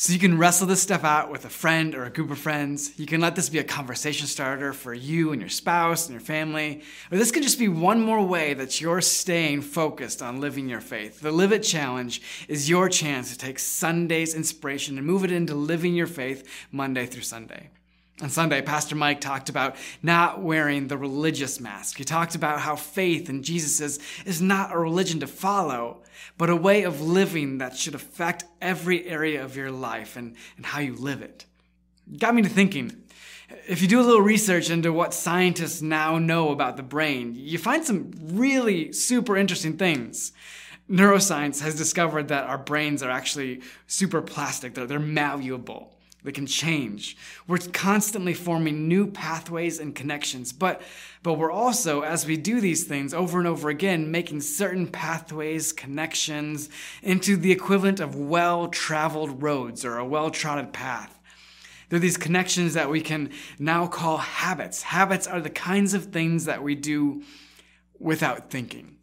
So you can wrestle this stuff out with a friend or a group of friends. You can let this be a conversation starter for you and your spouse and your family. Or this can just be one more way that you're staying focused on living your faith. The Live It Challenge is your chance to take Sunday's inspiration and move it into living your faith Monday through Sunday. On Sunday, Pastor Mike talked about not wearing the religious mask. He talked about how faith in Jesus is, is not a religion to follow, but a way of living that should affect every area of your life and, and how you live it. it. Got me to thinking. If you do a little research into what scientists now know about the brain, you find some really super interesting things. Neuroscience has discovered that our brains are actually super plastic, they're, they're malleable. They can change. We're constantly forming new pathways and connections, but, but we're also, as we do these things over and over again, making certain pathways, connections into the equivalent of well traveled roads or a well trodden path. They're these connections that we can now call habits. Habits are the kinds of things that we do without thinking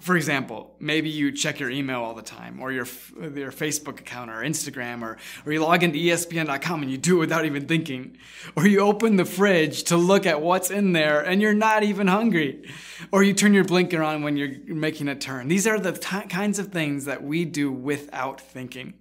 for example, maybe you check your email all the time, or your your Facebook account, or Instagram, or or you log into ESPN.com and you do it without even thinking, or you open the fridge to look at what's in there and you're not even hungry, or you turn your blinker on when you're making a turn. These are the t- kinds of things that we do without thinking.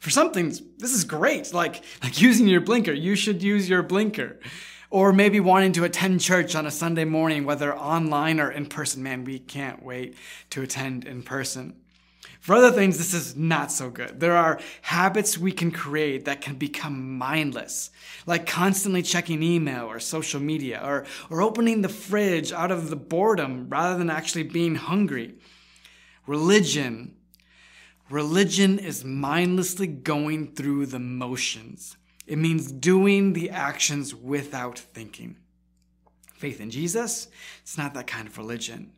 For some things, this is great, like like using your blinker. You should use your blinker. Or maybe wanting to attend church on a Sunday morning, whether online or in person. Man, we can't wait to attend in person. For other things, this is not so good. There are habits we can create that can become mindless, like constantly checking email or social media, or, or opening the fridge out of the boredom rather than actually being hungry. Religion. Religion is mindlessly going through the motions. It means doing the actions without thinking. Faith in Jesus, it's not that kind of religion.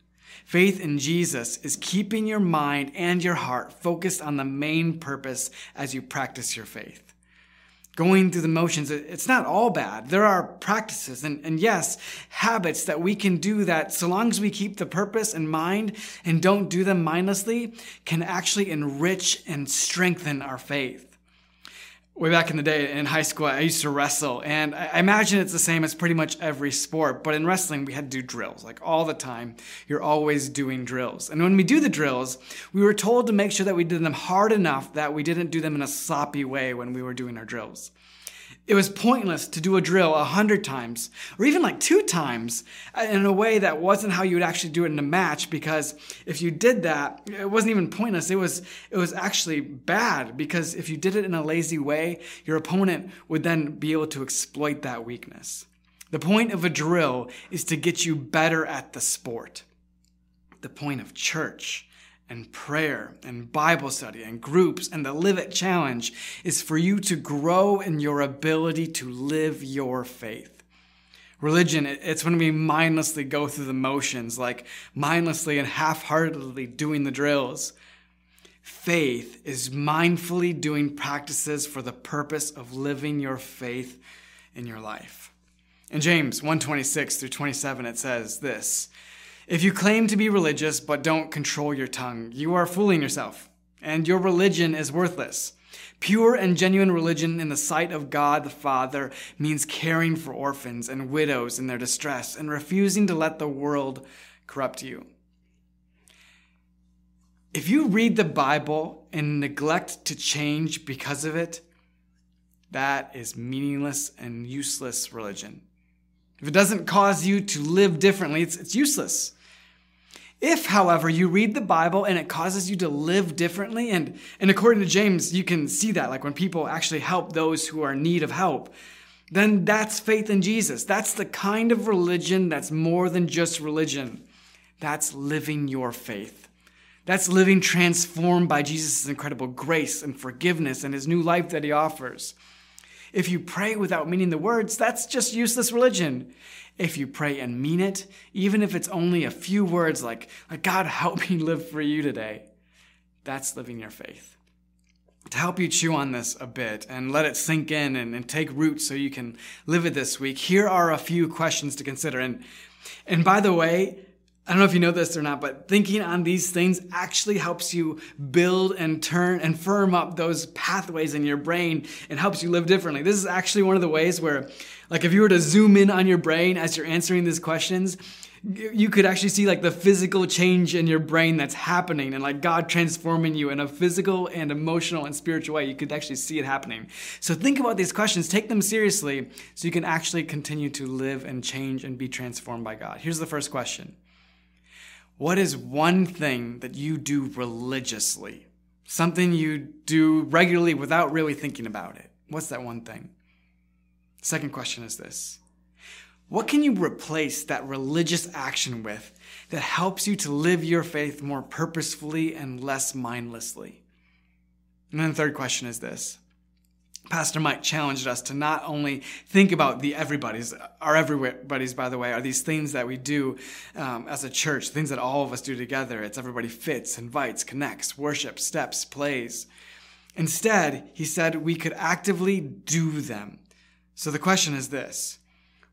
Faith in Jesus is keeping your mind and your heart focused on the main purpose as you practice your faith. Going through the motions, it's not all bad. There are practices and, and yes, habits that we can do that so long as we keep the purpose in mind and don't do them mindlessly can actually enrich and strengthen our faith way back in the day in high school, I used to wrestle, and I imagine it's the same as pretty much every sport. But in wrestling, we had to do drills like all the time. You're always doing drills. And when we do the drills, we were told to make sure that we did them hard enough that we didn't do them in a sloppy way when we were doing our drills. It was pointless to do a drill a hundred times, or even like two times, uh, in a way that wasn't how you would actually do it in a match. Because if you did that, it wasn't even pointless. It was it was actually bad. Because if you did it in a lazy way, your opponent would then be able to exploit that weakness. The point of a drill is to get you better at the sport. The point of church and prayer and Bible study and groups and the Live It Challenge is for you to grow in your ability to live your faith. Religion, it's when we mindlessly go through the motions, like mindlessly and half heartedly doing the drills. Faith is mindfully doing practices for the purpose of living your faith in your life. In James 126 through 27, it says this if you claim to be religious but don't control your tongue, you are fooling yourself, and your religion is worthless. Pure and genuine religion in the sight of God the Father means caring for orphans and widows in their distress and refusing to let the world corrupt you. If you read the Bible and neglect to change because of it, that is meaningless and useless religion. If it doesn't cause you to live differently, it's, it's useless. If, however, you read the Bible and it causes you to live differently, and, and according to James, you can see that, like when people actually help those who are in need of help, then that's faith in Jesus. That's the kind of religion that's more than just religion. That's living your faith. That's living transformed by Jesus' incredible grace and forgiveness and his new life that he offers. If you pray without meaning the words, that's just useless religion if you pray and mean it, even if it's only a few words like, God, help me live for you today, that's living your faith. To help you chew on this a bit and let it sink in and, and take root so you can live it this week, here are a few questions to consider. And, and by the way, I don't know if you know this or not, but thinking on these things actually helps you build and turn and firm up those pathways in your brain and helps you live differently. This is actually one of the ways where, like, if you were to zoom in on your brain as you're answering these questions, you could actually see like the physical change in your brain that's happening and like God transforming you in a physical and emotional and spiritual way. You could actually see it happening. So think about these questions, take them seriously so you can actually continue to live and change and be transformed by God. Here's the first question what is one thing that you do religiously? Something you do regularly without really thinking about it. What's that one thing? Second question is this What can you replace that religious action with that helps you to live your faith more purposefully and less mindlessly? And then the third question is this Pastor Mike challenged us to not only think about the everybody's, our everybody's, by the way, are these things that we do um, as a church, things that all of us do together. It's everybody fits, invites, connects, worships, steps, plays. Instead, he said we could actively do them. So the question is this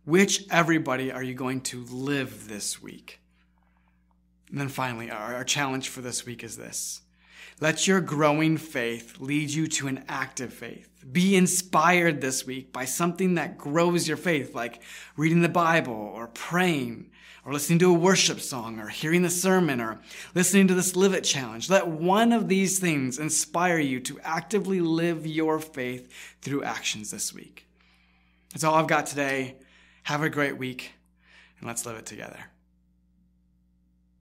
Which everybody are you going to live this week? And then finally, our, our challenge for this week is this let your growing faith lead you to an active faith. Be inspired this week by something that grows your faith, like reading the Bible or praying or listening to a worship song or hearing the sermon or listening to this Live It challenge. Let one of these things inspire you to actively live your faith through actions this week. That's all I've got today. Have a great week and let's live it together.